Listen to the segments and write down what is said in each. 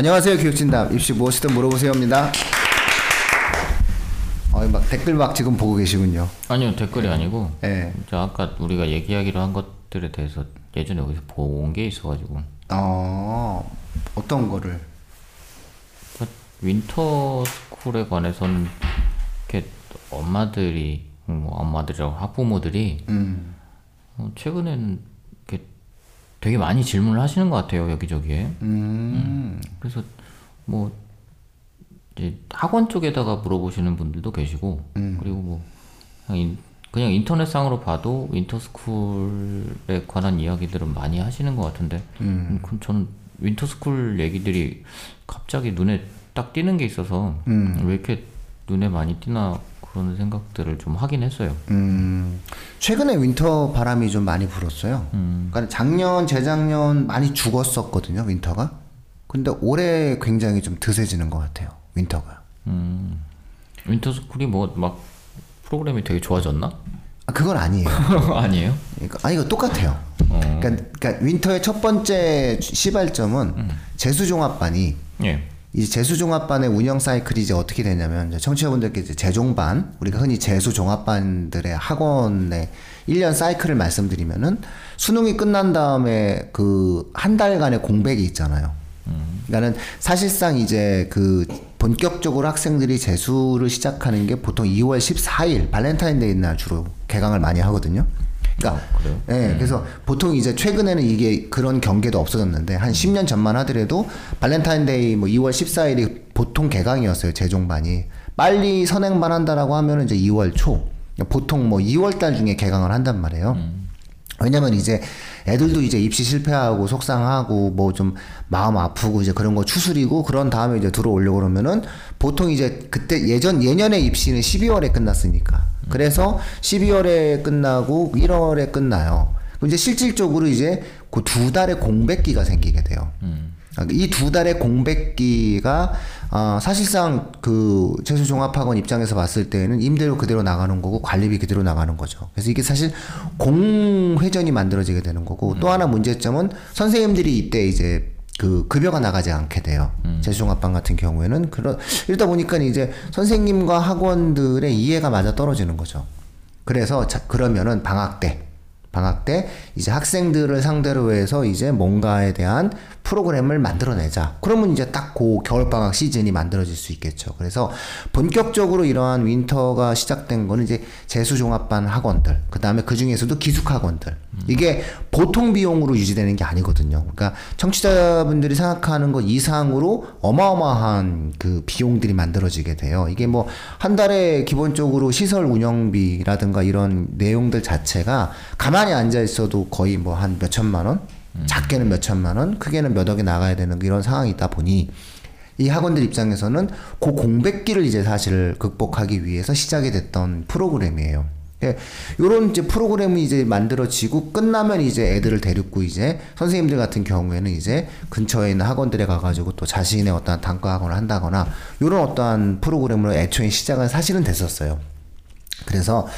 안녕하세요 교육진담 입시 무엇이든 물어보세요입니다. 어, 막 댓글 막 지금 보고 계시군요. 아니요 댓글이 아니고 예. 저 아까 우리가 얘기하기로 한 것들에 대해서 예전에 어디서 본 게 있어가지고 어 어떤 거를? 그 winter school에 관해서는 이렇게 엄마들이 뭐 엄마들이라고 학부모들이 음. 어, 최근에는 되게 많이 질문을 하시는 것 같아요 여기저기에 음. 그래서 뭐 이제 학원 쪽에다가 물어보시는 분들도 계시고 그리고 뭐 그냥, 인, 그냥 인터넷상으로 봐도 winter school에 관한 이야기들은 많이 하시는 것 같은데 음. 그럼 저는 winter school 얘기들이 갑자기 눈에 딱 띄는 게 있어서 왜 이렇게 눈에 많이 띄나 그런 생각들을 좀 하긴 했어요. 음, 최근에 winter 바람이 좀 많이 불었어요. 그러니까 작년, 재작년 많이 죽었었거든요, winter가. 근데 올해 굉장히 좀 드세지는 것 같아요, winter가. 음, winter school이 뭐 막 프로그램이 되게 좋아졌나? 아, 그건 아니에요. 아니에요? 그러니까, 아니, 이거 똑같아요. 그러니까, 그러니까 winter의 첫 번째 시발점은 재수종합반이 예. 이 재수종합반의 운영 사이클이 이제 어떻게 되냐면 이제 청취자분들께 이제 재종반 우리가 흔히 재수종합반들의 학원의 1년 사이클을 말씀드리면은 수능이 끝난 다음에 그 한 달간의 공백이 있잖아요. 그러니까는 사실상 이제 그 본격적으로 학생들이 재수를 시작하는 게 보통 2월 14일 발렌타인데이 날 주로 개강을 많이 하거든요. 그러니까. 그래요? 예, 그래서 보통 이제 최근에는 이게 그런 경계도 없어졌는데 한 10년 전만 하더라도 발렌타인데이 뭐 2월 14일이 보통 개강이었어요 재종반이. 빨리 선행반 한다라고 하면은 이제 2월 초. 보통 뭐 2월 달 중에 개강을 한단 말이에요. 왜냐면 이제 애들도 이제 입시 실패하고 속상하고 뭐 좀 마음 아프고 이제 그런 거 추스리고 그런 다음에 이제 들어오려고 그러면은 보통 이제 그때 예전 예년의 입시는 12월에 끝났으니까 그래서 12월에 끝나고 1월에 끝나요. 그럼 이제 실질적으로 이제 그 두 달의 공백기가 생기게 돼요. 이두 달의 공백기가 어, 사실상 그 재수종합학원 입장에서 봤을 때는 임대료 그대로 나가는 거고 관리비 그대로 나가는 거죠. 그래서 이게 사실 공회전이 만들어지게 되는 거고 또 하나 문제점은 선생님들이 이때 이제 그 급여가 나가지 않게 돼요. 재수종합반 같은 경우에는 그런 이러다 보니까 이제 선생님과 학원들의 이해가 맞아 떨어지는 거죠. 그래서 자, 그러면은 방학 때 방학 때 이제 학생들을 상대로 해서 이제 뭔가에 대한 프로그램을 만들어내자. 그러면 이제 딱그 겨울방학 시즌이 만들어질 수 있겠죠. 그래서 본격적으로 이러한 윈터가 시작된 거는 이제 재수종합반 학원들, 그 다음에 그 중에서도 기숙학원들. 이게 보통 비용으로 유지되는 게 아니거든요. 그러니까 청취자분들이 생각하는 것 이상으로 어마어마한 그 비용들이 만들어지게 돼요. 이게 뭐 한 달에 기본적으로 시설 운영비라든가 이런 내용들 자체가 가만 히 앉아 있어도 거의 뭐 한 몇천만 원? 작게는 몇천만 원, 크게는 몇 억이 나가야 되는 이런 상황이 있다 보니 이 학원들 입장에서는 그 공백기를 이제 사실 극복하기 위해서 시작이 됐던 프로그램이에요. 예, 요런 이제 프로그램이 이제 만들어지고 끝나면 이제 애들을 데리고 이제 선생님들 같은 경우에는 이제 근처에 있는 학원들에 가가지고 또 자신의 어떠한 단과 학원을 한다거나 요런 어떠한 프로그램으로 애초에 시작은 사실은 됐었어요. 그래서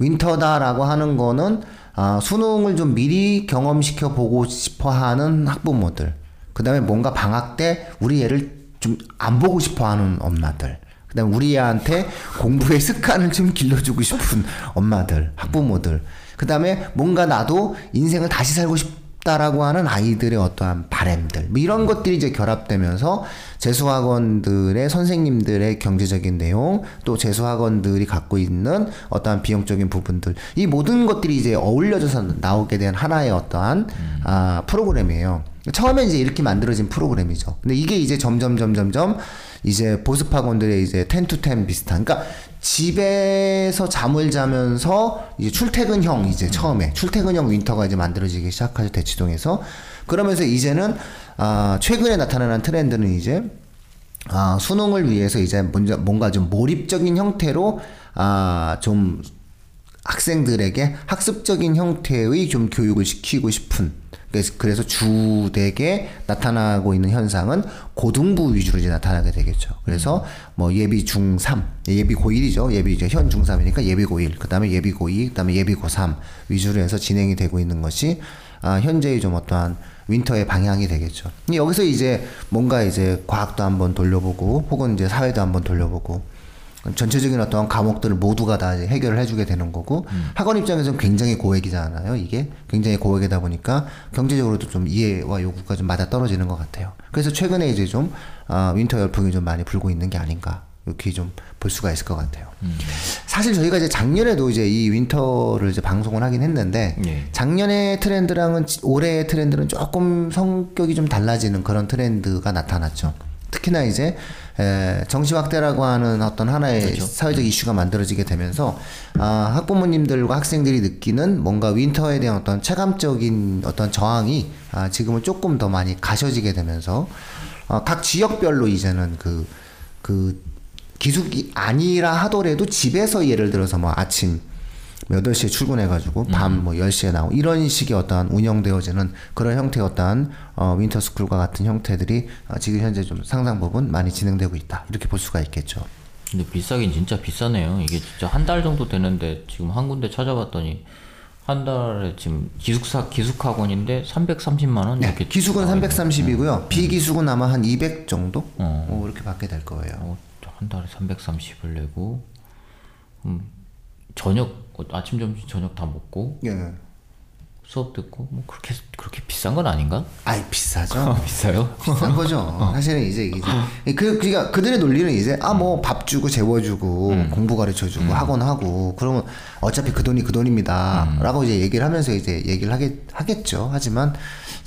윈터다라고 하는 거는 아, 수능을 좀 미리 경험시켜 보고 싶어 하는 학부모들. 그 다음에 뭔가 방학 때 우리 애를 좀 안 보고 싶어 하는 엄마들. 그 다음에 우리 애한테 공부의 습관을 좀 길러주고 싶은 엄마들, 학부모들. 그 다음에 뭔가 나도 인생을 다시 살고 싶 다라고 하는 아이들의 어떠한 바램들. 뭐 이런 것들이 이제 결합되면서 재수학원들의 선생님들의 경제적인 내용, 또 재수학원들이 갖고 있는 어떠한 비용적인 부분들. 이 모든 것들이 이제 어울려져서 나오게 된 하나의 어떠한 아, 프로그램이에요. 처음에 이제 이렇게 만들어진 프로그램이죠. 근데 이게 이제 점점 점점점 이제 보습학원들의 이제 10to10 비슷한. 그러니까 집에서 잠을 자면서 이제 출퇴근형 이제 처음에 출퇴근형 윈터가 이제 만들어지기 시작하죠 대치동에서. 그러면서 이제는 아 최근에 나타나는 트렌드는 이제 아 수능을 위해서 이제 뭔가 뭔가 좀 몰입적인 형태로 아 좀 학생들에게 학습적인 형태의 좀 교육을 시키고 싶은 그래서, 주되게 나타나고 있는 현상은 고등부 위주로 이제 나타나게 되겠죠. 그래서 뭐 예비 중3, 예비 고1이죠. 예비 이제 현 중3이니까 예비 고1, 그 다음에 예비 고2, 그 다음에 예비 고3 위주로 해서 진행이 되고 있는 것이 아, 현재의 좀 어떠한 윈터의 방향이 되겠죠. 여기서 이제 뭔가 이제 과학도 한번 돌려보고 혹은 이제 사회도 한번 돌려보고 전체적인 어떤 과목들을 모두가 다 해결을 해주게 되는 거고 학원 입장에서는 굉장히 고액이잖아요. 이게 굉장히 고액이다 보니까 경제적으로도 좀 이해와 요구가 좀 맞아 떨어지는 것 같아요. 그래서 최근에 이제 좀 어, winter 열풍이 좀 많이 불고 있는 게 아닌가 이렇게 좀 볼 수가 있을 것 같아요. 사실 저희가 이제 작년에도 이제 이 winter를 이제 방송을 하긴 했는데 예. 작년의 트렌드랑은 지- 올해의 트렌드는 조금 성격이 좀 달라지는 그런 트렌드가 나타났죠. 특히나 이제 에, 정시 확대라고 하는 어떤 하나의 사회적 이슈가 만들어지게 되면서 아, 학부모님들과 학생들이 느끼는 뭔가 윈터에 대한 어떤 체감적인 어떤 저항이 아, 지금은 조금 더 많이 가셔지게 되면서 어, 각 지역별로 이제는 그, 그 기숙이 아니라 하더라도 집에서 예를 들어서 뭐 아침 8시에 출근해가지고 밤뭐 10시에 나오고 이런 식의 어떠한 운영되어지는 그런 형태의 어떠한 어, 윈터스쿨과 같은 형태들이 어, 지금 현재 좀 상당 부분 많이 진행되고 있다. 이렇게 볼 수가 있겠죠. 근데 비싸긴 진짜 비싸네요. 이게 진짜 한 달 정도 되는데 지금 한 군데 찾아봤더니 한 달에 지금 기숙사 기숙학원인데 330만 원 네, 이렇게 기숙은 나와 330이고요. 비기숙은 아마 한 200 정도? 어, 이렇게 받게 될 거예요. 어, 한 달에 330을 내고 음, 저녁 어, 아침 점심 저녁 다 먹고 예. 수업 듣고 뭐 그렇게 그렇게 비싼 건 아닌가? 아이 비싸죠. 비싸요? 비싼 거죠. 사실은 이제 이제 그 그러니까 그들의 논리는 이제 아 뭐 밥 주고 재워주고 공부 가르쳐주고 학원 하고 그러면 어차피 그 돈이 그 돈입니다라고 이제 얘기를 하면서 이제 얘기를 하겠 하겠죠. 하지만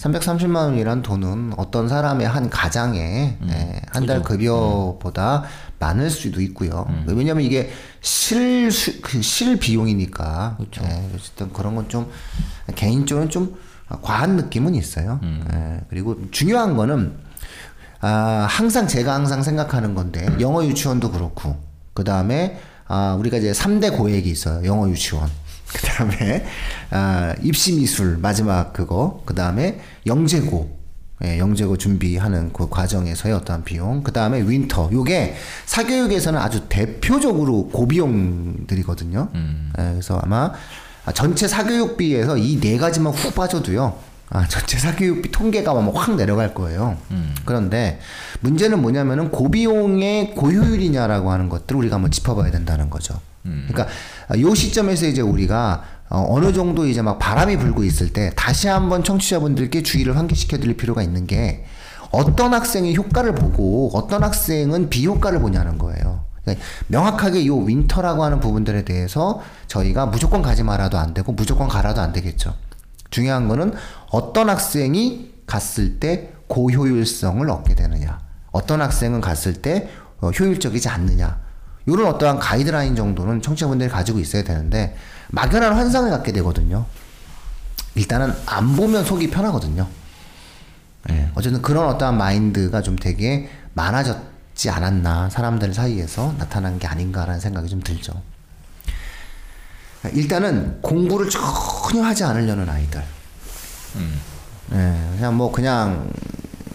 330만 원이란 돈은 어떤 사람의 한 가장의 예, 한달 급여보다 많을 수도 있고요. 왜냐면 이게 실실 비용이니까. 예, 어쨌든 그런 건 좀 개인적으로는 좀 과한 느낌은 있어요. 예, 그리고 중요한 거는 아, 항상 제가 항상 생각하는 건데 영어 유치원도 그렇고 그 다음에 아, 우리가 이제 3대 고액이 있어요. 영어 유치원. 그 다음에 아, 입시 미술 마지막 그거. 그 다음에 영재고. 예, 영재고 준비하는 그 과정에서의 어떠한 비용. 그 다음에 winter. 요게 사교육에서는 아주 대표적으로 고비용들이거든요. 예, 그래서 아마 아, 전체 사교육비에서 이 네 가지만 훅 빠져도요. 아, 전체 사교육비 통계가 아마 확 내려갈 거예요. 그런데 문제는 뭐냐면은 고비용의 고효율이냐라고 하는 것들을 우리가 한번 짚어봐야 된다는 거죠. 그러니까 아, 요 시점에서 이제 우리가 어, 어느 정도 이제 막 바람이 불고 있을 때 다시 한번 청취자분들께 주의를 환기시켜 드릴 필요가 있는 게 어떤 학생이 효과를 보고 어떤 학생은 비효과를 보냐는 거예요. 그러니까 명확하게 요 winter라고 하는 부분들에 대해서 저희가 무조건 가지 말아도 안 되고 무조건 가라도 안 되겠죠. 중요한 거는 어떤 학생이 갔을 때 고효율성을 얻게 되느냐. 어떤 학생은 갔을 때 어, 효율적이지 않느냐. 이런 어떠한 가이드라인 정도는 청취자분들이 가지고 있어야 되는데 막연한 환상을 갖게 되거든요. 일단은 안 보면 속이 편하거든요. 예, 어쨌든 그런 어떠한 마인드가 좀 되게 많아졌지 않았나 사람들 사이에서 나타난 게 아닌가라는 생각이 좀 들죠. 일단은 공부를 전혀 하지 않으려는 아이들. 예, 그냥 뭐 그냥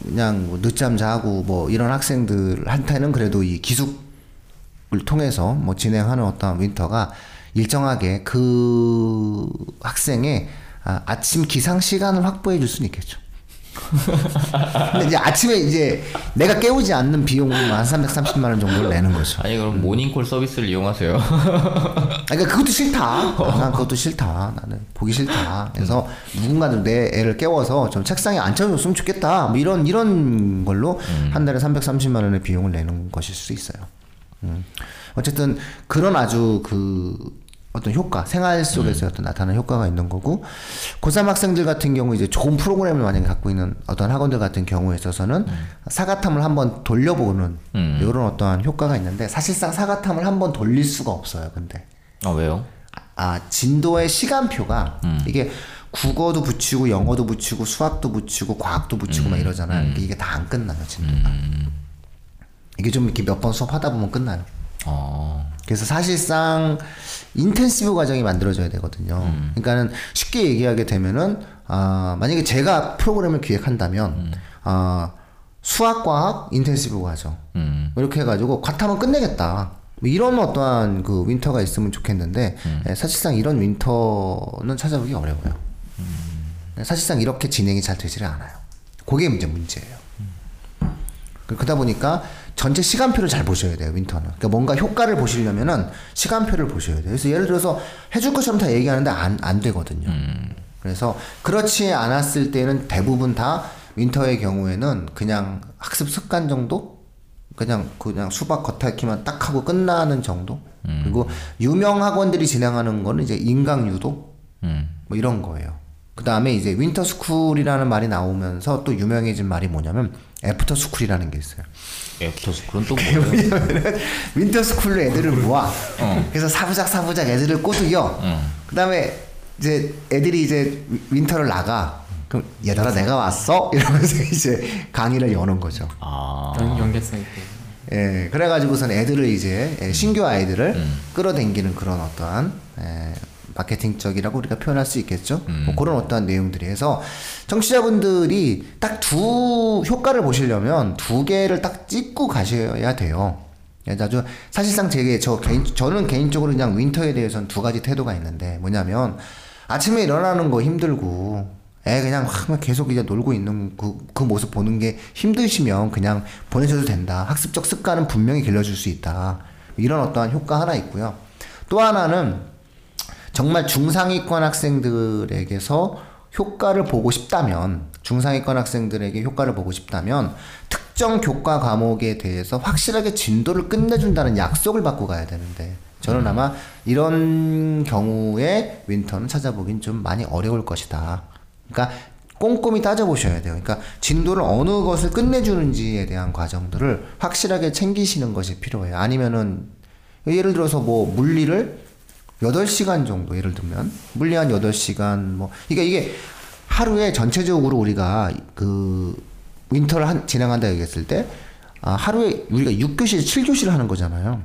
그냥 뭐 늦잠 자고 뭐 이런 학생들한테는 그래도 이 기숙을 통해서 뭐 진행하는 어떤 윈터가 일정하게 그 학생의 아, 아침 기상 시간을 확보해 줄 수는 있겠죠. 근데 이제 아침에 이제 내가 깨우지 않는 비용은 한 330만 원 정도를 내는 거죠. 아니 그럼 모닝콜 서비스를 이용하세요. 아, 그러니까 그것도 싫다. 난 그것도 싫다. 나는 보기 싫다. 그래서 누군가는 내 애를 깨워서 좀 책상에 앉혀줬으면 좋겠다. 뭐 이런 이런 걸로 한 달에 330만 원의 비용을 내는 것일 수 있어요. 음. 어쨌든 그런 아주 그 어떤 효과, 생활 속에서 어떤 나타나는 효과가 있는 거고, 고3 학생들 같은 경우 이제 좋은 프로그램을 만약에 갖고 있는 어떤 학원들 같은 경우에 있어서는 사과탐을 한번 돌려보는 이런 어떠한 효과가 있는데, 사실상 사과탐을 한번 돌릴 수가 없어요, 근데. 아 왜요? 아 진도의 시간표가 이게 국어도 붙이고 영어도 붙이고 수학도 붙이고 과학도 붙이고 막 이러잖아요. 근데 이게 다 안 끝나요 진도가. 이게 좀 이렇게 몇 번 수업하다 보면 끝나요. 어. 그래서 사실상 intensive 과정이 만들어져야 되거든요. 그러니까는 쉽게 얘기하게 되면은 아 만약에 제가 프로그램을 기획한다면 아 수학 과학 intensive 과정 음. 이렇게 해가지고 과탐은 끝내겠다. 뭐 이런 어떠한 그 winter가 있으면 좋겠는데 예, 사실상 이런 winter는 찾아보기 어려워요. 사실상 이렇게 진행이 잘 되지를 않아요. 그게 이제 문제예요. 그러다 보니까 전체 시간표를 잘 보셔야 돼요, 윈터는. 그러니까 뭔가 효과를 보시려면은 시간표를 보셔야 돼요. 그래서 예를 들어서 해줄 것처럼 다 얘기하는데 안, 안 되거든요. 그래서 그렇지 않았을 때는 대부분 다 윈터의 경우에는 그냥 학습 습관 정도? 그냥, 그냥 수박 겉핥기만 딱 하고 끝나는 정도? 그리고 유명 학원들이 진행하는 거는 이제 인강 유도? 음. 뭐 이런 거예요. 그 다음에 이제 winter school이라는 말이 나오면서 또 유명해진 말이 뭐냐면 after school이라는 게 있어요. after school은 또 뭐예요? 왜냐면은 winter school로 애들을 모아. 어. 그래서 사부작 사부작 애들을 꼬드겨. 그 다음에 이제 애들이 이제 위- winter를 나가. 그럼 얘들아 내가 왔어? 이러면서 이제 강의를 여는 거죠. 아, 연, 연계성 있게. 예, 그래가지고선 애들을 이제 예, 신규 아이들을 끌어당기는 그런 어떠한 예, 마케팅적이라고 우리가 표현할 수 있겠죠. 뭐 그런 어떠한 내용들이 해서 청취자분들이 딱 두 효과를 보시려면 두 개를 딱 찍고 가셔야 돼요. 예, 아주 사실상 제게 저 개인 저는 개인적으로 그냥 윈터에 대해서는 두 가지 태도가 있는데 뭐냐면 아침에 일어나는 거 힘들고 애 그냥 막 계속 이제 놀고 있는 그, 그 모습 보는 게 힘드시면 그냥 보내셔도 된다. 학습적 습관은 분명히 길러줄 수 있다. 이런 어떠한 효과 하나 있고요. 또 하나는 정말 중상위권 학생들에게서 효과를 보고 싶다면 중상위권 학생들에게 효과를 보고 싶다면 특정 교과 과목에 대해서 확실하게 진도를 끝내준다는 약속을 받고 가야 되는데 저는 아마 이런 경우에 윈터는 찾아보긴 좀 많이 어려울 것이다. 그러니까 꼼꼼히 따져보셔야 돼요. 그러니까 진도를 어느 것을 끝내주는지에 대한 과정들을 확실하게 챙기시는 것이 필요해요. 아니면은 예를 들어서 뭐 물리를 8시간 정도 예를 들면 물리 한 8시간 뭐 그러니까 이게 하루에 전체적으로 우리가 그 윈터를 한, 진행한다 얘기했을 때 아, 하루에 우리가 6교시, 7교시를 하는 거잖아요.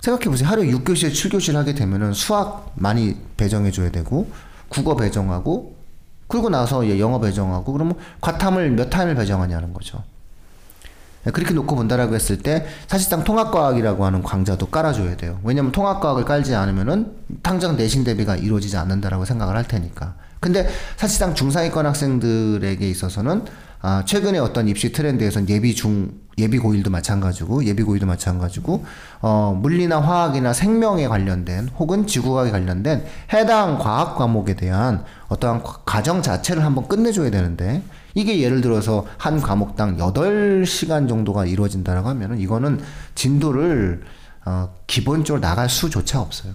생각해 보세요. 하루에 6교시, 7교시를 하게 되면은 수학 많이 배정해 줘야 되고 국어 배정하고 그리고 나서 영어 배정하고 그러면 과탐을 몇 타임을 배정하냐는 거죠. 네, 그렇게 놓고 본다라고 했을 때 사실상 통합과학이라고 하는 강좌도 깔아줘야 돼요. 왜냐면 통합과학을 깔지 않으면은 당장 내신 대비가 이루어지지 않는다라고 생각을 할 테니까. 근데 사실상 중상위권 학생들에게 있어서는 아, 최근에 어떤 입시 트렌드에선 예비 중 예비 고1도 마찬가지고 예비 고2도 마찬가지고 어, 물리나 화학이나 생명에 관련된 혹은 지구과학에 관련된 해당 과학 과목에 대한 어떠한 과- 과정 자체를 한번 끝내줘야 되는데 이게 예를 들어서 한 과목당 8시간 정도가 이루어진다라고 하면은 이거는 진도를 어, 기본적으로 나갈 수조차 없어요.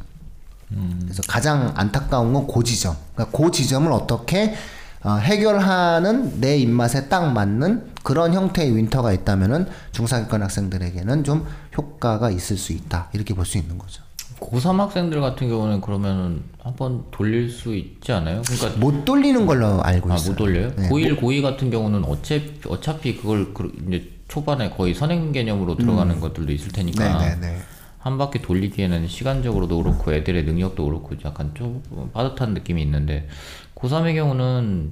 그래서 가장 안타까운 건 그 지점. 그러니까 그 지점을 어떻게 어, 해결하는 내 입맛에 딱 맞는 그런 형태의 윈터가 있다면은 중상위권 학생들에게는 좀 효과가 있을 수 있다. 이렇게 볼 수 있는 거죠. 고3 학생들 같은 경우는 그러면은 한번 돌릴 수 있지 않아요? 그러니까 못 돌리는 걸로 알고 아, 있어요. 못 돌려요? 네, 고1, 고2 같은 경우는 어차피, 어차피 그걸 그, 이제 초반에 거의 선행 개념으로 들어가는 것들도 있을 테니까 음. 네네네. 한 바퀴 돌리기에는 시간적으로도 그렇고 애들의 능력도 그렇고 약간 좀 빠듯한 느낌이 있는데 고3의 경우는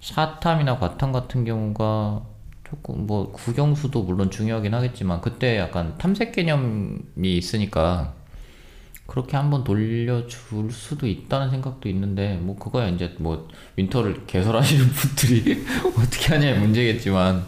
사탐이나 과탐 같은 경우가 조금 뭐 국영수도 물론 중요하긴 하겠지만 그때 약간 탐색 개념이 있으니까 그렇게 한번 돌려줄 수도 있다는 생각도 있는데 뭐 그거야 이제 뭐 winter를 개설하시는 분들이 어떻게 하냐의 문제겠지만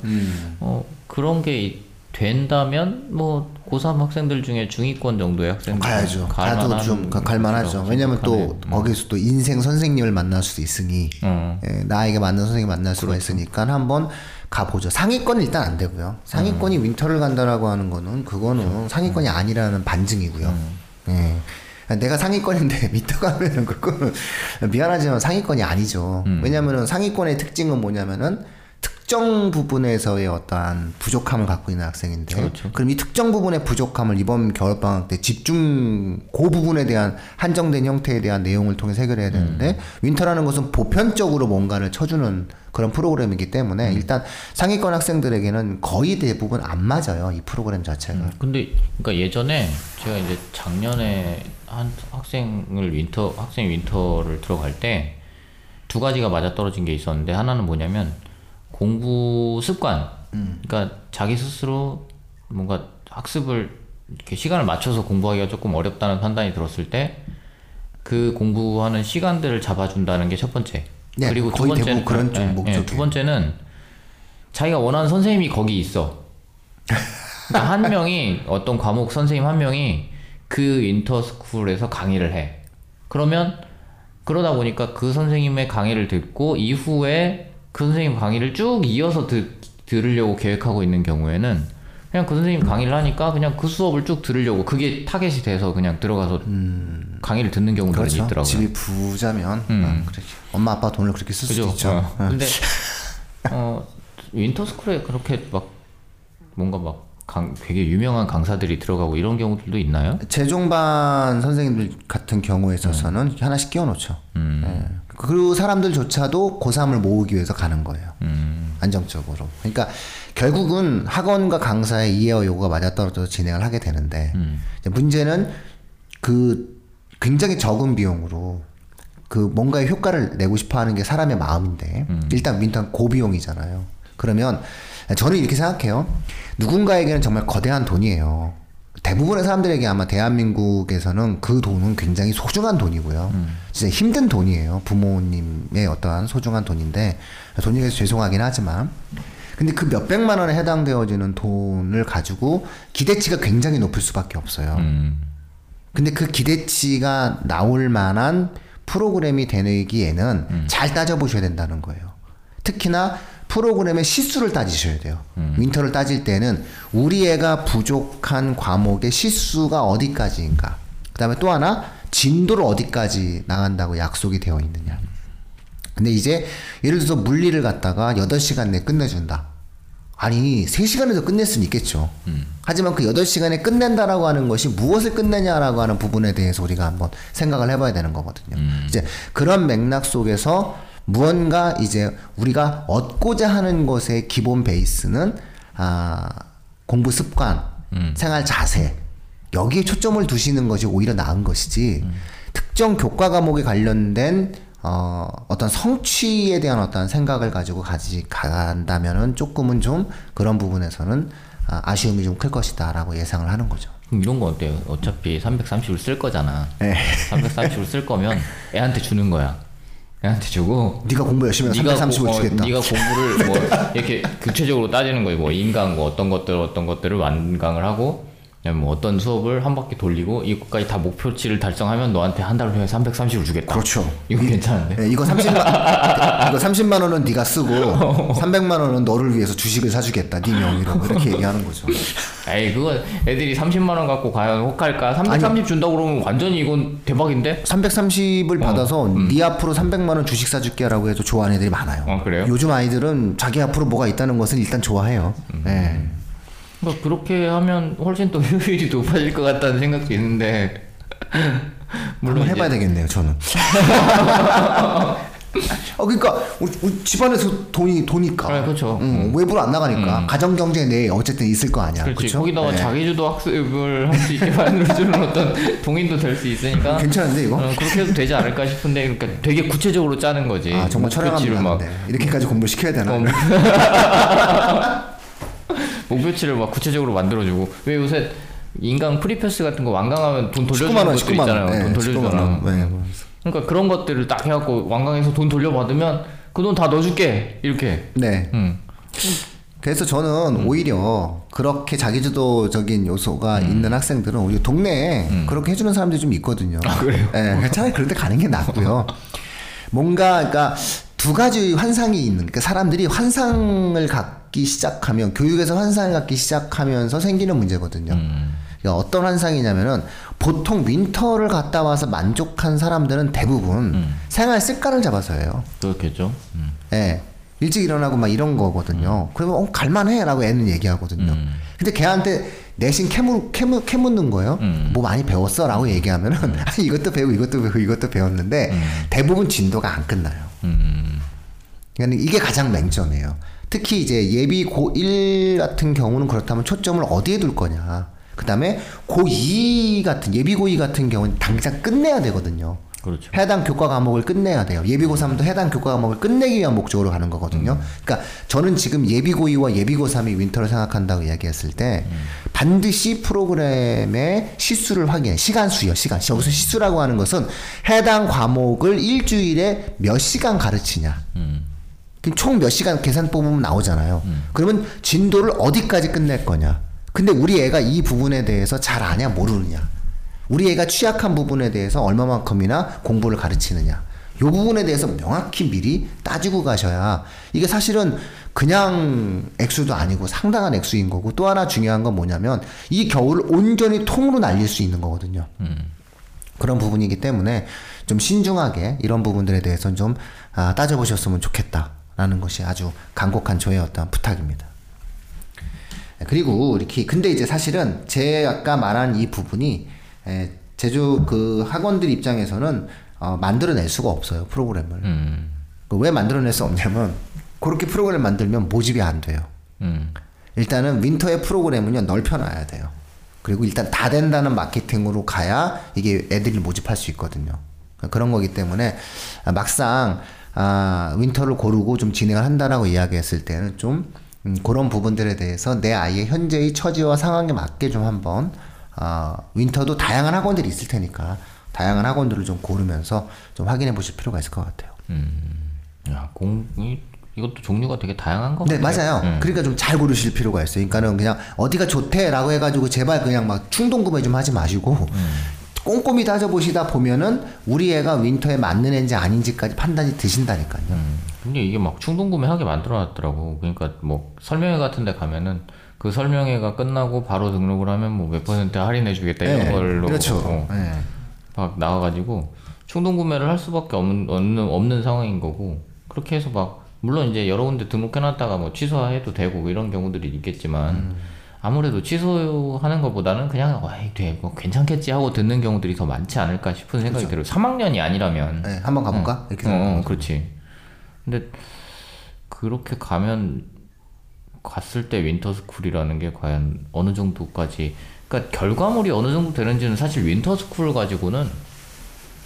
어 그런 게 이- 된다면 뭐 고3 학생들 중에 중위권 정도의 학생들 가야죠. 가도 좀 가- 갈만하죠. 왜냐면 또 거기서 또 인생 선생님을 만날 수도 있으니 어. 예, 나에게 맞는 선생님 만날 수가 있으니까 한번 가보죠. 상위권은 일단 안 되고요. 상위권이 winter를 간다라고 하는 거는 그거는 상위권이 아니라는 반증이고요. 예. 내가 상위권인데 밑에 가면은 그거는 미안하지만 상위권이 아니죠. 왜냐면은 상위권의 특징은 뭐냐면은 특정 부분에서의 어떠한 부족함을 갖고 있는 학생인데 그렇죠. 그럼 이 특정 부분의 부족함을 이번 겨울 방학 때 집중 그 부분에 대한 한정된 형태에 대한 내용을 통해 서 해결해야 되는데 윈터라는 것은 보편적으로 뭔가를 쳐주는 그런 프로그램이기 때문에 일단 상위권 학생들에게는 거의 대부분 안 맞아요 이 프로그램 자체가. 근데 그러니까 예전에 제가 이제 작년에 한 학생을 winter 학생 winter를 들어갈 때 두 가지가 맞아 떨어진 게 있었는데 하나는 뭐냐면 공부 습관. 그러니까 자기 스스로 뭔가 학습을 이렇게 시간을 맞춰서 공부하기가 조금 어렵다는 판단이 들었을 때 그 공부하는 시간들을 잡아준다는 게 첫 번째 네, 그리고 두 번째는 그런 예, 좀 예, 목적이에요. 두 번째는 자기가 원하는 선생님이 거기 있어. 그러니까 한 명이 어떤 과목 선생님 한 명이 그 인터스쿨에서 강의를 해. 그러면 그러다 보니까 그 선생님의 강의를 듣고 이후에 그 선생님 강의를 쭉 이어서 듣, 들으려고 계획하고 있는 경우에는 그냥 그 선생님 강의를 하니까 그냥 그 수업을 쭉 들으려고 그게 타겟이 돼서 그냥 들어가서 강의를 듣는 경우도 그렇죠. 있더라고요. 집이 부자면 음. 어, 그렇게 엄마 아빠 돈을 그렇게 쓸 수도 그죠? 있죠. 어. 근데 어 윈터스쿨에 그렇게 막 뭔가 막 강, 되게 유명한 강사들이 들어가고 이런 경우들도 있나요? 재종반 선생님들 같은 경우에 있어서는 음. 하나씩 끼워놓죠. 예. 그 사람들조차도 고3을 모으기 위해서 가는 거예요. 음. 안정적으로. 그러니까 결국은 학원과 강사의 이해와 요구가 맞아떨어져서 진행을 하게 되는데 음. 문제는 그 굉장히 적은 비용으로 그 뭔가의 효과를 내고 싶어 하는 게 사람의 마음인데 음. 일단 일단 고비용이잖아요. 그러면 저는 이렇게 생각해요. 누군가에게는 정말 거대한 돈이에요. 대부분의 사람들에게 아마 대한민국에서는 그 돈은 굉장히 소중한 돈이고요. 진짜 힘든 돈이에요. 부모님의 어떠한 소중한 돈인데 돈 얘기해서 죄송하긴 하지만 근데 그 몇백만 원에 해당되어지는 돈을 가지고 기대치가 굉장히 높을 수밖에 없어요. 음. 근데 그 기대치가 나올 만한 프로그램이 되기에는 잘 따져보셔야 된다는 거예요. 특히나 프로그램의 시수를 따지셔야 돼요. 윈터를 따질 때는 우리 애가 부족한 과목의 시수가 어디까지인가. 그 다음에 또 하나, 진도를 어디까지 나간다고 약속이 되어 있느냐. 근데 이제 예를 들어서 물리를 갖다가 8시간 내에 끝내준다. 아니, 3시간에서 끝낼 수는 있겠죠. 하지만 그 8시간에 끝낸다라고 하는 것이 무엇을 끝내냐라고 하는 부분에 대해서 우리가 한번 생각을 해봐야 되는 거거든요. 이제 그런 맥락 속에서 무언가 이제 우리가 얻고자 하는 것의 기본 베이스는 아, 공부 습관, 생활 자세, 여기에 초점을 두시는 것이 오히려 나은 것이지 특정 교과 과목에 관련된 어, 어떤 성취에 대한 어떤 생각을 가지고 가지 간다면은 조금은 좀 그런 부분에서는 아, 아쉬움이 좀 클 것이다라고 예상을 하는 거죠. 그럼 이런 거 어때요? 어차피 330을 쓸 거잖아. 네. 330을 쓸 거면 애한테 주는 거야. 애한테 주고 네가 공부 열심히 하면 330을 고- 주겠다. 어, 네가 공부를 뭐 이렇게 구체적으로 따지는 거예요. 뭐 인강 뭐 어떤 것들 어떤 것들을 완강을 하고 뭐 어떤 수업을 한 바퀴 돌리고 이것까지 다 목표치를 달성하면 너한테 한 달 후에 330을 주겠다. 그렇죠. 이건 괜찮은데. 네, 이거 30만 이거 30만 원은 네가 쓰고 300만 원은 너를 위해서 주식을 사주겠다. 네 명의로 이렇게 얘기하는 거죠. 에이 그거 애들이 30만 원 갖고 과연 혹할까? 330 준다고 그러면 완전히 이건 대박인데? 330을 받아서 음. 네 앞으로 300만 원 주식 사줄게라고 해도 좋아하는 애들이 많아요. 어, 그래요? 요즘 아이들은 자기 앞으로 뭐가 있다는 것을 일단 좋아해요. 음. 네. 그러니까 그렇게 하면 훨씬 또 효율이 높아질 것 같다는 생각도 있는데 한번 해봐야 되겠네요, 저는. 어, 그러니까 우리, 우리 집안에서 돈이 도니까. 네, 그렇죠. 음, 외부로 안 나가니까 가정 경제 내에 어쨌든 있을 거 아니야. 그렇죠? 거기다가 네. 자기주도 학습을 할 수 있게 만들어주는 어떤 동인도 될 수 있으니까 괜찮은데 이거? 어, 그렇게 해도 되지 않을까 싶은데 그러니까 되게 구체적으로 짜는 거지 아 정말 목표치를 철학합니다. 막. 이렇게까지 공부 시켜야 되나? 어, 목표치를 막 구체적으로 만들어주고 왜 요새 인강 free pass 같은 거 완강하면 돈 돌려주는 19만 원, 것들 19만 원. 있잖아요 네, 돈 19만 돌려주잖아 원. 네. 그러니까 그런 것들을 딱 해갖고 완강해서 돈 돌려받으면 그 돈 다 넣어줄게 이렇게 네. 음. 그래서 저는 오히려 그렇게 자기주도적인 요소가 있는 학생들은 오히려 동네에 그렇게 해주는 사람들이 좀 있거든요. 아, 그래요? 네, 차라리 그런 데 가는 게 낫고요. 뭔가, 그러니까 두 가지 환상이 있는, 그러니까 사람들이 환상을 갖기 시작하면, 교육에서 환상을 갖기 시작하면서 생기는 문제거든요. 그러니까 어떤 환상이냐면은 보통 윈터를 갔다 와서 만족한 사람들은 대부분 생활 습관을 잡아서예요. 그렇겠죠 음. 예. 일찍 일어나고 막 이런 거거든요. 그러면 어, 갈만해라고 애는 얘기하거든요. 음. 근데 걔한테 내신 캐물 캐물 캐묻는 거예요. 음. 뭐 많이 배웠어 라고 얘기하면은 아니, 이것도 배우고 이것도 배우고 이것도 배웠는데 대부분 진도가 안 끝나요. 음. 그러니까 이게 가장 맹점이에요. 특히 이제 예비 고1 같은 경우는 그렇다면 초점을 어디에 둘 거냐. 그 다음에 고2 같은, 예비 고2 같은 경우는 당장 끝내야 되거든요. 그렇죠. 해당 교과 과목을 끝내야 돼요. 예비고3도 해당 교과 과목을 끝내기 위한 목적으로 가는 거거든요. 그러니까 저는 지금 예비고2와 예비고3이 윈터를 생각한다고 이야기했을 때 반드시 프로그램의 시수를 확인해. 시간 수요, 시간. 여기서 시수라고 하는 것은 해당 과목을 일주일에 몇 시간 가르치냐. 그럼 총 몇 시간 계산 뽑으면 나오잖아요. 그러면 진도를 어디까지 끝낼 거냐. 근데 우리 애가 이 부분에 대해서 잘 아냐 모르느냐. 우리 애가 취약한 부분에 대해서 얼마만큼이나 공부를 가르치느냐. 요 부분에 대해서 명확히 미리 따지고 가셔야 이게 사실은 그냥 액수도 아니고 상당한 액수인 거고 또 하나 중요한 건 뭐냐면 이 겨울을 온전히 통으로 날릴 수 있는 거거든요. 그런 부분이기 때문에 좀 신중하게 이런 부분들에 대해서는 좀 아, 따져보셨으면 좋겠다라는 것이 아주 간곡한 저의 어떤 부탁입니다. 네, 그리고 이렇게 근데 이제 사실은 제 아까 말한 이 부분이 에, 제주 그 학원들 입장에서는 어, 만들어낼 수가 없어요 프로그램을. 음. 그왜 만들어낼 수 없냐면 그렇게 프로그램 만들면 모집이 안 돼요. 음. 일단은 윈터의 프로그램은요 넓혀놔야 돼요. 그리고 일단 다 된다는 마케팅으로 가야 이게 애들이 모집할 수 있거든요. 그런 거기 때문에 아, 막상 아, 윈터를 고르고 좀 진행을 한다라고 이야기했을 때는 좀 음, 그런 부분들에 대해서 내 아이의 현재의 처지와 상황에 맞게 좀 한번 아, 윈터도 다양한 학원들이 있을 테니까 다양한 학원들을 좀 고르면서 좀 확인해 보실 필요가 있을 것 같아요. 야, 공, 이, 이것도 종류가 되게 다양한 거 네. 맞아요. 그러니까 좀 잘 고르실 필요가 있어요. 그러니까는 그냥 어디가 좋대라고 해가지고 제발 그냥 막 충동 구매 좀 하지 마시고 꼼꼼히 따져보시다 보면은 우리 애가 winter에 맞는 애인지 아닌지까지 판단이 드신다니까요. 음. 근데 이게 막 충동 구매하게 만들어놨더라고. 그러니까 뭐 설명회 같은 데 가면은 그 설명회가 끝나고 바로 등록을 하면 뭐 몇 퍼센트 할인해 주겠다 이런 네, 걸로 그렇죠. 어, 네. 막 나와가지고 충동 구매를 할 수밖에 없는, 없는 없는 상황인 거고 그렇게 해서 막 물론 이제 여러 군데 등록해놨다가 뭐 취소해도 되고 뭐 이런 경우들이 있겠지만 음. 아무래도 취소하는 것보다는 그냥 와이 돼, 뭐 괜찮겠지 하고 듣는 경우들이 더 많지 않을까 싶은 생각이 들어요. 3학년이 아니라면 네, 한번 가볼까? 이렇게 어, 생각하는 어. 그렇지. 근데 그렇게 가면 갔을 때 winter school이라는 게 과연 어느 정도까지 그러니까 결과물이 어느 정도 되는지는 사실 winter school 가지고는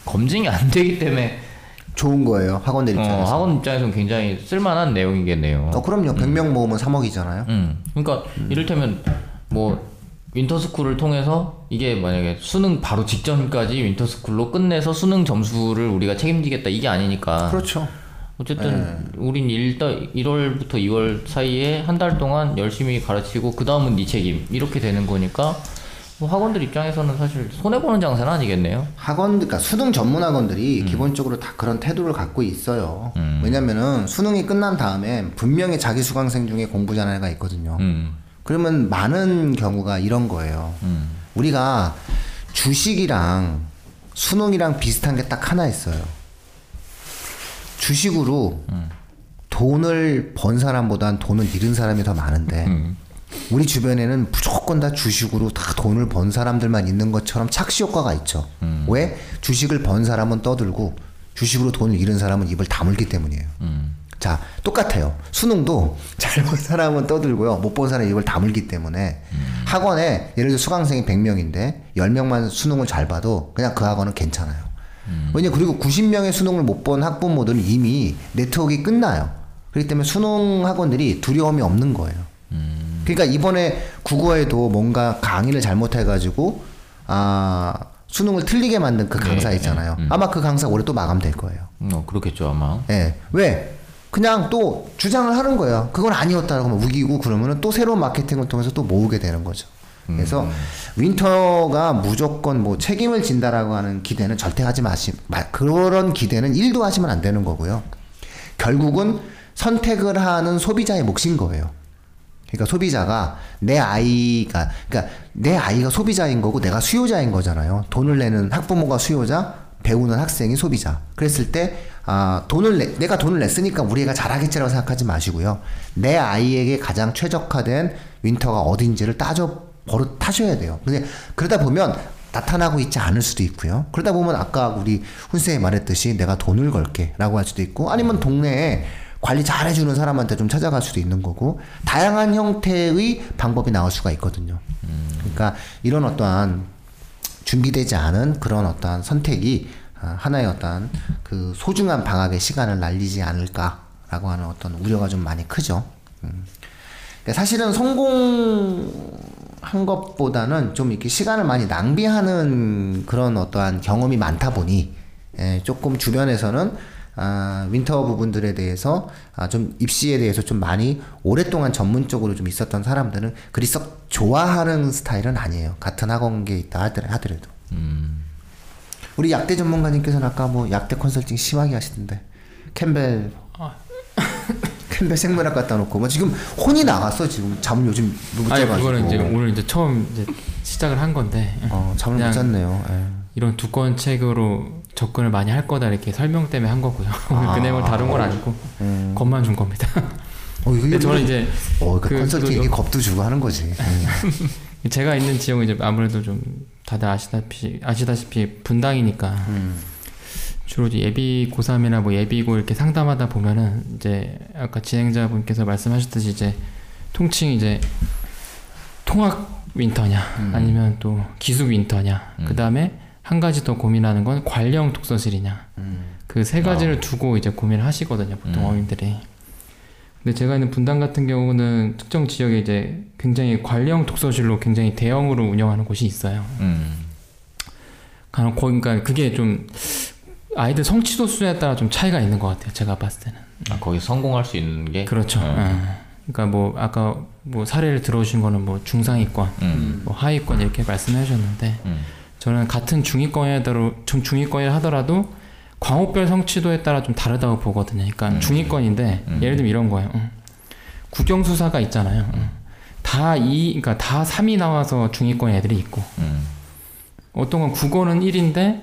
검증이 안 되기 때문에 좋은 거예요. 학원들 어, 입장에서. 학원 입장에서는 굉장히 쓸만한 내용이겠네요. 어, 그럼요. 100명 모으면 3억이잖아요. 음. 그러니까 이를테면 뭐 winter school을 통해서 이게 만약에 수능 바로 직전까지 winter school로 끝내서 수능 점수를 우리가 책임지겠다 이게 아니니까 그렇죠. 어쨌든 우린 일단 1월부터 2월 사이에 한 달 동안 열심히 가르치고 그 다음은 네 책임 이렇게 되는 거니까 뭐 학원들 입장에서는 사실 손해 보는 장사는 아니겠네요. 학원, 그러니까 수능 전문 학원들이 음. 기본적으로 다 그런 태도를 갖고 있어요. 왜냐면은 수능이 끝난 다음에 분명히 자기 수강생 중에 공부 잘하는 애가 있거든요. 음. 그러면 많은 경우가 이런 거예요. 음. 우리가 주식이랑 수능이랑 비슷한 게 딱 하나 있어요. 주식으로 음. 돈을 번 사람보단 돈을 잃은 사람이 더 많은데 음. 우리 주변에는 무조건 다 주식으로 다 돈을 번 사람들만 있는 것처럼 착시 효과가 있죠. 음. 왜? 주식을 번 사람은 떠들고 주식으로 돈을 잃은 사람은 입을 다물기 때문이에요. 음. 자, 똑같아요. 수능도 잘 본 사람은 떠들고요. 못 본 사람은 입을 다물기 때문에 학원에 예를 들어 수강생이 100명인데 10명만 수능을 잘 봐도 그냥 그 학원은 괜찮아요. 왜냐 그리고 90명의 수능을 못 본 학부모들은 이미 네트워크가 끝나요. 그렇기 때문에 수능 학원들이 두려움이 없는 거예요. 그러니까 이번에 국어에도 뭔가 강의를 잘못해가지고 아 수능을 틀리게 만든 그 강사 네, 있잖아요. 아마 그 강사 올해 또 마감될 거예요. 음, 어, 그렇겠죠 아마. 예. 왜? 그냥 또 주장을 하는 거예요. 그건 아니었다라고 막 우기고 그러면은 또 새로운 마케팅을 통해서 또 모으게 되는 거죠. 그래서 윈터가 무조건 뭐 책임을 진다라고 하는 기대는 절대 하지 마시, 마, 그런 기대는 일도 하시면 안 되는 거고요. 결국은 선택을 하는 소비자의 몫인 거예요. 그러니까 소비자가 내 아이가 그러니까 내 아이가 소비자인 거고 내가 수요자인 거잖아요. 돈을 내는 학부모가 수요자, 배우는 학생이 소비자. 그랬을 때 아, 돈을 내, 내가 돈을 냈으니까 우리 애가 잘하겠지라고 생각하지 마시고요. 내 아이에게 가장 최적화된 윈터가 어딘지를 따져 버릇 타셔야 돼요. 근데 그러다 보면 나타나고 있지 않을 수도 있고요. 그러다 보면 아까 우리 훈쌤이 말했듯이 내가 돈을 걸게 라고 할 수도 있고 아니면 동네에 관리 잘 해주는 사람한테 좀 찾아갈 수도 있는 거고 다양한 형태의 방법이 나올 수가 있거든요. 그러니까 이런 어떠한 준비되지 않은 그런 어떠한 선택이 아, 하나의 어떤 그 소중한 방학의 시간을 날리지 않을까라고 하는 어떤 우려가 좀 많이 크죠. 음. 그러니까 사실은 성공 한 것보다는 좀 이렇게 시간을 많이 낭비하는 그런 어떠한 경험이 많다 보니 예, 조금 주변에서는 아, winter 부분들에 대해서 아, 좀 입시에 대해서 좀 많이 오랫동안 전문적으로 좀 있었던 사람들은 그리 썩 좋아하는 스타일은 아니에요. 같은 학원계에 있다 하더라- 하더라도. 우리 약대 전문가님께서는 아까 뭐 약대 컨설팅 심하게 하시던데 캠벨 캠벨 생물학 갖다 놓고 뭐 지금 혼이 나갔어 지금 잠을 요즘 못 아니 자가지고 그거는 이제 오늘 이제 처음 이제 시작을 한 건데 어, 잠을 못 잤네요. 예. 이런 두꺼운 책으로 접근을 많이 할 거다 이렇게 설명 때문에 한 거고요. 오늘 그 내용을 다룬 건 아니고 겁만 준 겁니다. 어, 이거 근데 저는 이제 어, 그, 그- 컨설팅 그- 이게 겁도 주고 하는 거지. 예. 제가 있는 지역은 이제 아무래도 좀 다들 아시다시피 아시다시피 분당이니까 음. 주로 예비 고3이나 뭐 예비고 이렇게 상담하다 보면은 이제 아까 진행자분께서 말씀하셨듯이 이제 통칭 이제 통학 윈터냐 음. 아니면 또 기숙 윈터냐 그 다음에 한 가지 더 고민하는 건 관령 독서실이냐 음. 그세 가지를 두고 이제 고민을 하시거든요 보통 음. 어민들이 근데 제가 있는 분당 같은 경우는 특정 지역에 이제 굉장히 관령 독서실로 굉장히 대형으로 운영하는 곳이 있어요 음. 간혹 그러니까 그게 좀 아이들 성취도 수준에 따라 좀 차이가 있는 것 같아요. 제가 봤을 때는. 아, 거기 성공할 수 있는 게 그렇죠. 음. 예. 그러니까 뭐 아까 뭐 사례를 들어주신 거는 뭐 중상위권, 음. 뭐 하위권 이렇게 말씀해 주셨는데 음. 저는 같은 중위권이라도 좀 중위권이라 하더라도 광업별 성취도에 따라 좀 다르다고 보거든요. 그러니까 음. 중위권인데 음. 예를 들면 이런 거예요. 음. 국영수사가 있잖아요. 음. 다 2, 그러니까 다 3이 나와서 중위권 애들이 있고 음. 어떤 건 국어는 1인데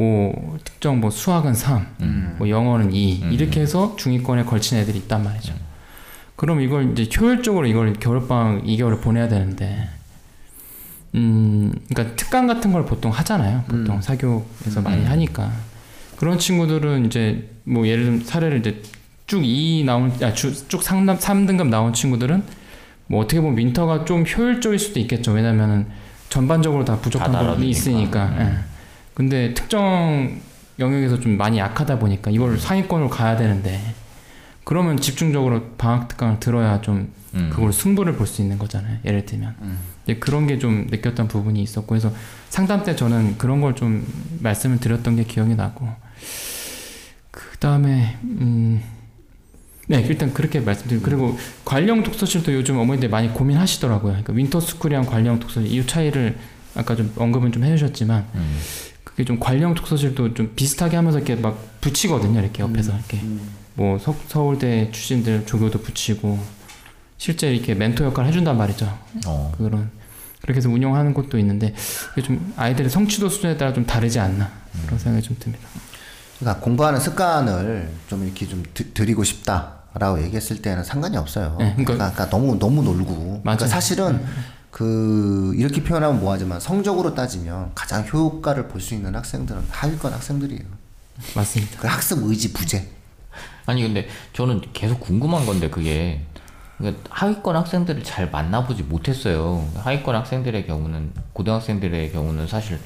뭐 특정 뭐 수학은 3, 음. 뭐 영어는 2 음. 이렇게 해서 중위권에 걸친 애들이 있단 말이죠. 그럼 이걸 이제 효율적으로 이걸 겨울방학 2개월을 보내야 되는데 음 그러니까 특강 같은 걸 보통 하잖아요. 보통 음. 사교에서 많이 음. 하니까 그런 친구들은 이제 뭐 예를 들면 사례를 이제 쭉 2 나온 아쭉 상담 3등급 나온 친구들은 뭐 어떻게 보면 윈터가 좀 효율적일 수도 있겠죠. 왜냐면은 전반적으로 다 부족한 다 부분이. 있으니까. 음. 예. 근데 특정 영역에서 좀 많이 약하다 보니까 이걸 상위권으로 가야 되는데 그러면 집중적으로 방학 특강을 들어야 좀 음. 그걸 승부를 볼 수 있는 거잖아요. 예를 들면 음. 이제 그런 게 좀 느꼈던 부분이 있었고 그래서 상담 때 저는 그런 걸 좀 말씀을 드렸던 게 기억이 나고 그 다음에 음. 네, 일단 그렇게 말씀드리고 그리고 관리형 독서실도 요즘 어머니들 많이 고민하시더라고요. 그러니까 winter school이랑 관리형 독서실 이 차이를 아까 좀 언급은 좀 해주셨지만 음. 좀 관리형 독서실도 좀 비슷하게 하면서 이렇게 막 붙이거든요. 이렇게 옆에서 이렇게 뭐 서, 서울대 출신들 조교도 붙이고 실제 이렇게 멘토 역할 을 해준단 말이죠. 어. 그런 그렇게 해서 운영하는 곳도 있는데 좀 아이들의 성취도 수준에 따라 좀 다르지 않나 그런 생각이 좀 듭니다. 그러니까 공부하는 습관을 좀 이렇게 좀 드, 드리고 싶다라고 얘기했을 때는 상관이 없어요. 네, 그러니까, 그러니까- 그러니까 너무 너무 놀고. 그러니까 맞아요. 네. 사실은 그 이렇게 표현하면 뭐하지만 성적으로 따지면 가장 효과를 볼 수 있는 학생들은 하위권 학생들이에요. 맞습니다. 그 학습 의지 부재. 아니 근데 저는 계속 궁금한 건데 그게 그러니까 하위권 학생들을 잘 만나보지 못했어요. 하위권 학생들의 경우는 고등학생들의 경우는 사실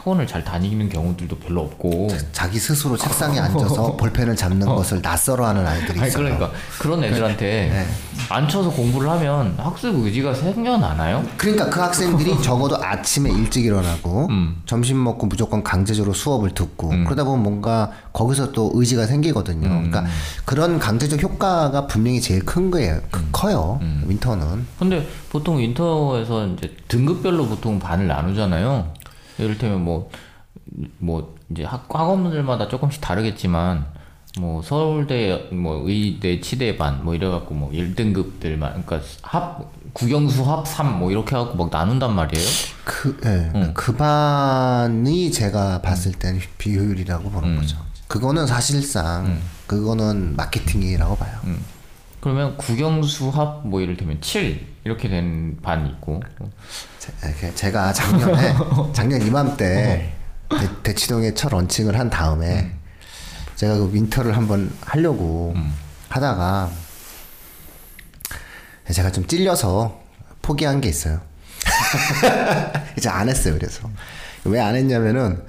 학원을 잘 다니는 경우들도 별로 없고. 자 기 스스로 책상에 앉아서 볼펜을 잡는 것을 낯설어하는 아이들이 있어요. 그러니까 그런 애들한테 네. 앉혀서 공부를 하면 학습 의지가 생겨나나요? 그러니까 그 학생들이 적어도 아침에 일찍 일어나고 음. 점심 먹고 무조건 강제적으로 수업을 듣고 음. 그러다 보면 뭔가 거기서 또 의지가 생기거든요. 음. 그러니까 그런 강제적 효과가 분명히 제일 큰 거예요. 크- 커요. 음. 윈터는. 근데 보통 인터에서 이제 등급별로 보통 반을 나누잖아요. 이를테면 뭐, 뭐, 이제 학, 학원들마다 조금씩 다르겠지만, 뭐, 서울대, 뭐, 의대, 치대 반, 뭐, 이래갖고, 뭐, 1등급들만, 그러니까 합, 국영수 합 3, 뭐, 이렇게 해갖고 막 나눈단 말이에요. 그, 예. 음. 그 반이 제가 봤을 때는 비효율이라고 보는 음. 거죠. 그거는 사실상 음. 그거는 마케팅이라고 봐요. 음. 그러면 국영수 합, 뭐, 이를테면 7, 이렇게 된 반이 있고, 제- 제가 작년에 작년 이맘때 대, 대치동에 첫 런칭을 한 다음에 제가 그 윈터를 한번 하려고 음. 하다가 제가 좀 찔려서 포기한 게 있어요. 이제 안 했어요. 그래서 왜 안 했냐면은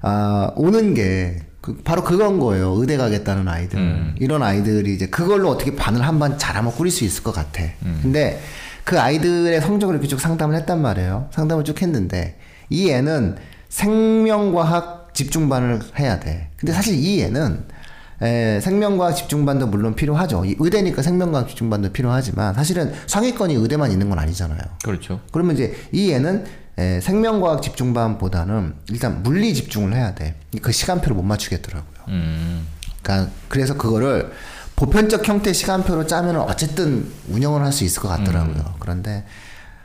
아, 오는 게 그, 바로 그건 거예요. 의대 가겠다는 아이들. 음. 이런 아이들이 이제 그걸로 어떻게 반을 한번 잘하면 꾸릴 수 있을 것 같아. 음. 근데 그 아이들의 성적을 이렇게 쭉 상담을 했단 말이에요. 상담을 쭉 했는데 이 애는 생명과학 집중반을 해야 돼. 근데 사실 이 애는 에, 생명과학 집중반도 물론 필요하죠. 이 의대니까 생명과학 집중반도 필요하지만 사실은 상위권이 의대만 있는 건 아니잖아요. 그렇죠. 그러면 이제 이 애는 에, 생명과학 집중반보다는 일단 물리 집중을 해야 돼. 그 시간표를 못 맞추겠더라고요. 음. 그러니까 그래서 그거를 보편적 형태 시간표로 짜면 어쨌든 운영을 할 수 있을 것 같더라고요. 그런데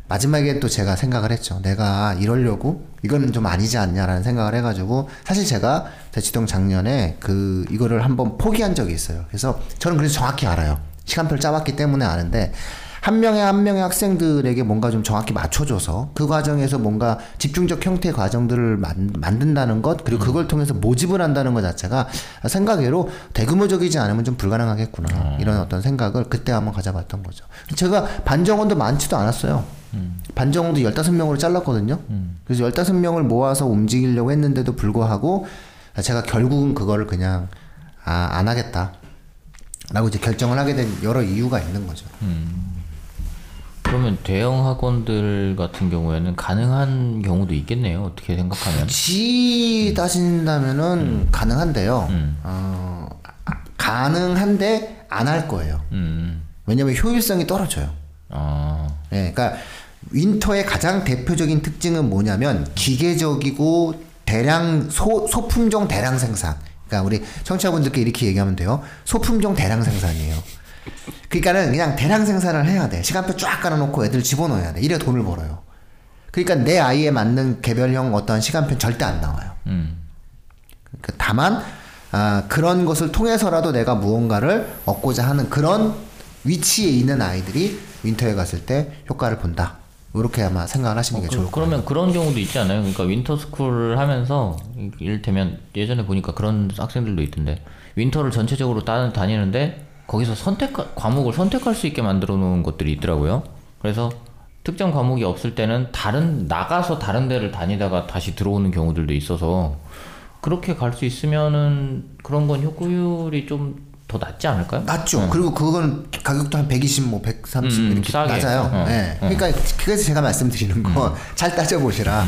마지막에 또 제가 생각을 했죠. 내가 이러려고 이거는 좀 아니지 않냐라는 생각을 해가지고 사실 제가 대치동 작년에 그 이거를 한번 포기한 적이 있어요. 그래서 저는 그래서 정확히 알아요. 시간표를 짜봤기 때문에 아는데 한 명의 한 명의 학생들에게 뭔가 좀 정확히 맞춰줘서 그 과정에서 뭔가 집중적 형태 과정들을 만, 만든다는 것 그리고 그걸 통해서 모집을 한다는 것 자체가 생각외로 대규모적이지 않으면 좀 불가능하겠구나 이런 어떤 생각을 그때 한번 가져봤던 거죠. 제가 반정원도 많지도 않았어요. 반정원도 15명으로 잘랐거든요. 그래서 15명을 모아서 움직이려고 했는데도 불구하고 제가 결국은 그거를 그냥 아, 안 하겠다. 라고 이제 결정을 하게 된 여러 이유가 있는 거죠. 그러면 대형 학원들 같은 경우에는 가능한 경우도 있겠네요. 어떻게 생각하면? 지 따진다면은 가능한데요. 음. 어, 아, 가능한데 안 할 거예요. 음. 왜냐면 효율성이 떨어져요. 아. 예, 그러니까 윈터의 가장 대표적인 특징은 뭐냐면 기계적이고 대량 소, 소품종 대량 생산. 그러니까 우리 청취자분들께 이렇게 얘기하면 돼요. 소품종 대량 생산이에요. 그러니까는 그냥 대량 생산을 해야 돼. 시간표 쫙 깔아놓고 애들 집어넣어야 돼. 이래 돈을 벌어요. 그러니까 내 아이에 맞는 개별형 어떤 시간표 절대 안 나와요. 음. 그 다만 아, 그런 것을 통해서라도 내가 무언가를 얻고자 하는 그런 위치에 있는 아이들이 윈터에 갔을 때 효과를 본다. 이렇게 아마 생각을 하시는 게 좋을 그, 거예요. 그러면 그런 경우도 있지 않아요? 그러니까 winter school을 하면서 이를테면 예전에 보니까 그런 학생들도 있던데 winter를 전체적으로 따, 다니는데 거기서 선택 과목을 선택할 수 있게 만들어 놓은 것들이 있더라고요. 그래서 특정 과목이 없을 때는 다른 나가서 다른 데를 다니다가 다시 들어오는 경우들도 있어서 그렇게 갈 수 있으면은 그런 건 효과율이 좀 더 낫지 않을까요? 낫죠. 그리고 그거는 가격도 한 120, 뭐 130 음, 이렇게 싸게. 나아요. 어, 예. 그러니까 그래서 제가 말씀드리는 건 잘 따져보시라.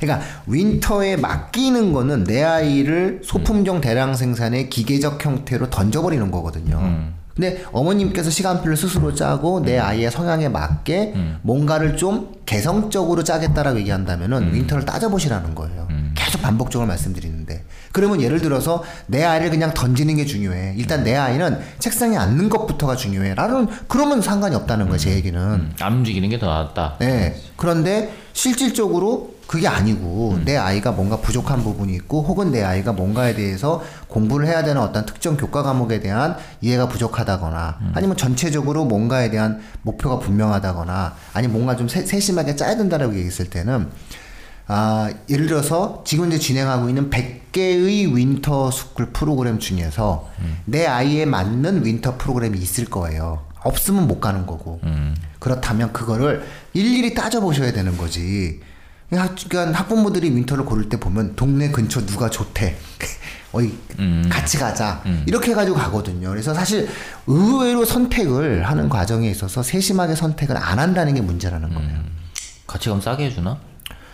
그러니까 winter에 맡기는 거는 내 아이를 소품종 대량 생산의 기계적 형태로 던져버리는 거거든요. 근데 어머님께서 시간표를 스스로 짜고 내 아이의 성향에 맞게 뭔가를 좀 개성적으로 짜겠다라고 얘기한다면은 winter를 따져보시라는 거예요. 계속 반복적으로 말씀드리는데 그러면 예를 들어서 내 아이를 그냥 던지는 게 중요해. 일단 내 아이는 책상에 앉는 것부터가 중요해. 라는 그러면 상관이 없다는 거예요. 제 얘기는. 음, 안 움직이는 게 더 낫다. 네. 그런데 실질적으로 그게 아니고 음. 내 아이가 뭔가 부족한 부분이 있고 혹은 내 아이가 뭔가에 대해서 공부를 해야 되는 어떤 특정 교과 과목에 대한 이해가 부족하다거나 음. 아니면 전체적으로 뭔가에 대한 목표가 분명하다거나 아니면 뭔가 좀 세, 세심하게 짜야 된다라고 얘기했을 때는 아, 예를 들어서 지금 이제 진행하고 있는 100개의 winter school 프로그램 중에서 내 아이에 맞는 winter 프로그램이 있을 거예요. 없으면 못 가는 거고. 그렇다면 그거를 일일이 따져보셔야 되는 거지. 학- 그러니까 학부모들이 winter를 고를 때 보면 동네 근처 누가 좋대. 어이 같이 가자 이렇게 해가지고 가거든요. 그래서 사실 의외로 선택을 하는 과정에 있어서 세심하게 선택을 안 한다는 게 문제라는 거예요. 같이 가면 싸게 해주나?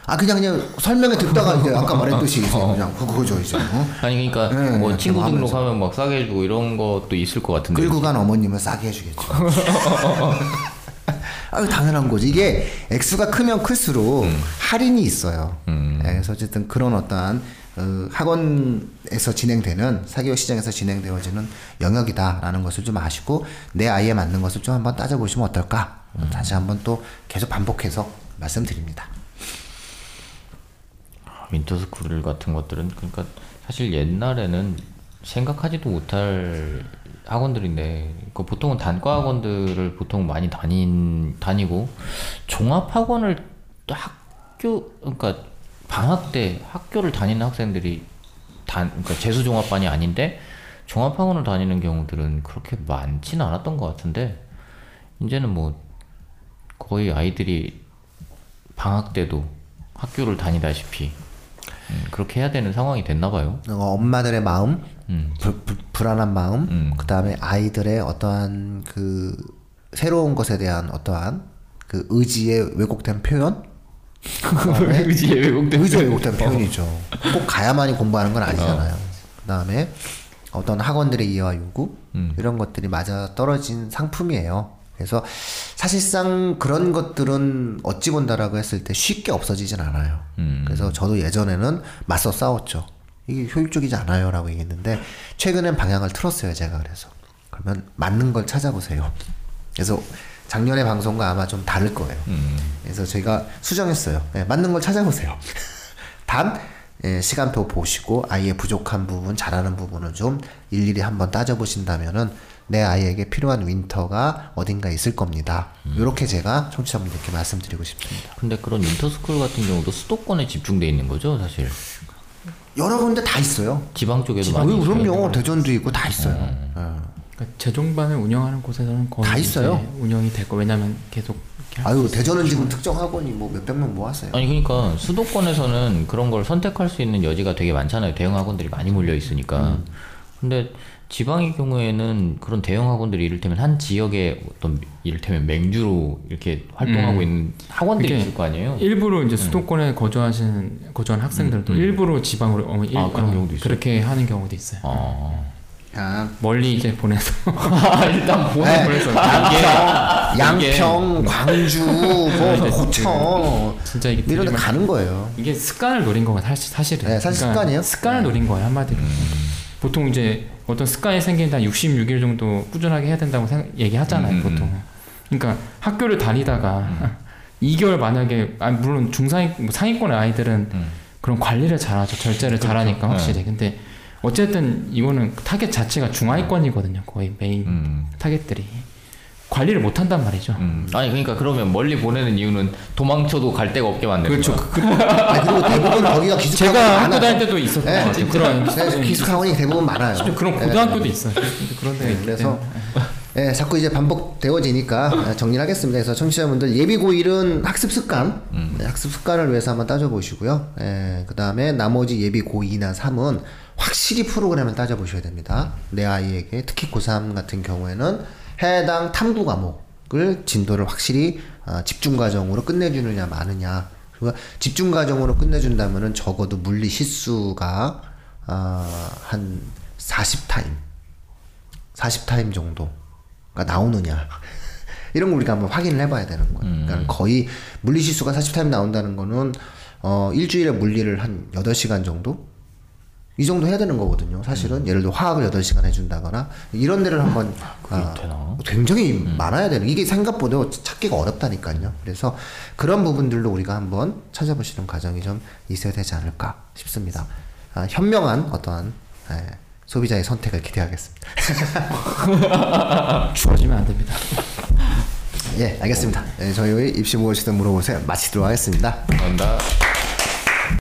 아 그냥 그냥 설명에 듣다가 이제 아까 말했듯이 이제 그냥 그거죠 이제 어? 아니 그러니까 네, 뭐 네, 친구 등록하면 막 싸게 해주고 이런 것도 있을 것 같은데. 끌고 간 어머님은 싸게 해주겠죠. 아 당연한 거지. 이게 액수가 크면 클수록 할인이 있어요. 네, 그래서 어쨌든 그런 어떠한 어, 학원에서 진행되는 사교육 시장에서 진행되어지는 영역이다라는 것을 좀 아시고 내 아이에 맞는 것을 좀 한번 따져보시면 어떨까? 다시 한번 또 계속 반복해서 말씀드립니다. winter school 같은 것들은 그러니까 사실 옛날에는 생각하지도 못할 학원들인데 그 보통은 단과 학원들을 보통 많이 다닌 다니고 종합 학원을 또 학교 그러니까 방학 때 학교를 다니는 학생들이 단 그러니까 재수 종합반이 아닌데 종합 학원을 다니는 경우들은 그렇게 많지는 않았던 것 같은데 이제는 뭐 거의 아이들이 방학 때도 학교를 다니다시피 음, 그렇게 해야 되는 상황이 됐나 봐요. 어, 엄마들의 마음, 음. 불, 불, 불안한 마음, 음. 그 다음에 아이들의 어떠한 그 새로운 것에 대한 어떠한 그 의지의 왜곡된 표현, 그다음에 의지의 왜곡된 의지의 왜곡된 표현이죠. 꼭 가야만이 공부하는 건 아니잖아요. 그 다음에 어떤 학원들의 이해와 요구 음. 이런 것들이 맞아 떨어진 상품이에요. 그래서 사실상 그런 것들은 어찌 본다라고 했을 때 쉽게 없어지진 않아요. 음. 그래서 저도 예전에는 맞서 싸웠죠. 이게 효율적이지 않아요라고 얘기했는데 최근엔 방향을 틀었어요. 제가 그래서 그러면 맞는 걸 찾아보세요. 그래서 작년의 방송과 아마 좀 다를 거예요. 음. 그래서 저희가 수정했어요. 예, 맞는 걸 찾아보세요. 단 예, 시간표 보시고 아이의 부족한 부분, 잘하는 부분을 좀 일일이 한번 따져보신다면은 내 아이에게 필요한 윈터가 어딘가 있을 겁니다. 이렇게 제가 청취자분들께 말씀드리고 싶습니다. 근데 그런 인터스쿨 같은 경우도 수도권에 집중돼 있는 거죠, 사실. 여러 군데 다 있어요. 지방 쪽에도 아, 많이 있어요. 그럼요. 대전도 있고 다 있어요. 어. 그러니까 재종반을 운영하는 곳에서는 거의 다 있어요. 운영이 될 거. 왜냐면 계속 아유 수 대전은 지금 특정 학원이 뭐 몇백 명 모았어요. 아니 그러니까 수도권에서는 그런 걸 선택할 수 있는 여지가 되게 많잖아요. 대형 학원들이 많이 몰려 있으니까. 근데 지방의 경우에는 그런 대형 학원들이 이를테면 한 지역에 어떤 이를테면 맹주로 이렇게 활동하고 음. 있는 학원들이 있을 거 아니에요. 일부러 이제 수도권에 거주하시는 거주한 학생들도 일부러 지방으로 어, 일, 아, 그런 어, 경우도 있어요? 그렇게 하는 경우도 있어요. 아. 아, 멀리 이제 보내서 일단 보내 네. 보내서 양평, 광주, 뭐 고청 진짜 이게 이런 데 가는 거예요. 이게 습관을 노린 거가 사실 사실은. 그러니까 네, 사실 습관이에요. 습관을 네. 노린 거예요 한마디로. 음. 보통 이제 어떤 습관이 생긴 한 66일 정도 꾸준하게 해야 된다고 생각, 얘기하잖아요 음, 음, 보통. 그러니까 학교를 다니다가 2개월 만약에 아 물론 중상위 뭐 상위권의 아이들은 음. 그런 관리를 잘하죠 절제를 잘하니까 네. 확실히. 근데 어쨌든 이거는 타겟 자체가 중하위권이거든요 거의 메인 음. 타겟들이 관리를 못 한단 말이죠. 음. 아니 그러니까 그러면 멀리 보내는 이유는 도망쳐도 갈 데가 없게 만드는 그렇죠. 거야. 그, 아 그리고 대부분 거기가 기숙 제가 학원이 학교 다닐. 때도 있었던 네, 것 같아요. 그런 네, 기숙 학원이 대부분 많아요. 그런 네. 고등학교도 있어요. 그런 데가 네, 그래서. 예, 자꾸 이제 반복되어지니까 정리를 하겠습니다. 그래서 청취자분들 예비 고1은 학습 습관, 네, 학습 습관을 위해서 한번 따져보시고요. 예, 그 다음에 나머지 예비 고2나 3은 확실히 프로그램을 따져보셔야 됩니다. 내 아이에게 특히 고3 같은 경우에는 해당 탐구 과목을 진도를 확실히 아, 집중 과정으로 끝내주느냐 마느냐. 그리고 집중 과정으로 끝내준다면은 적어도 물리 실수가 아, 한 40타임 40타임 정도가 나오느냐 이런 거 우리가 한번 확인을 해봐야 되는 거예요. 그러니까 거의 물리 실수가 40타임 나온다는 거는 어 일주일에 물리를 한 8시간 정도 이 정도 해야 되는 거거든요. 사실은 예를 들어 화학을 8시간 해준다거나 이런 데를 한번 아, 되나? 굉장히 많아야 되는 이게 생각보다 찾기가 어렵다니까요. 그래서 그런 부분들도 우리가 한번 찾아보시는 과정이 좀 있어야 되지 않을까 싶습니다. 아, 현명한 어떠한 예, 소비자의 선택을 기대하겠습니다. 주어지면 안 됩니다. 예, 알겠습니다. 예, 저희 입시 무엇이든 물어보세요. 마치도록 하겠습니다. 감사합니다.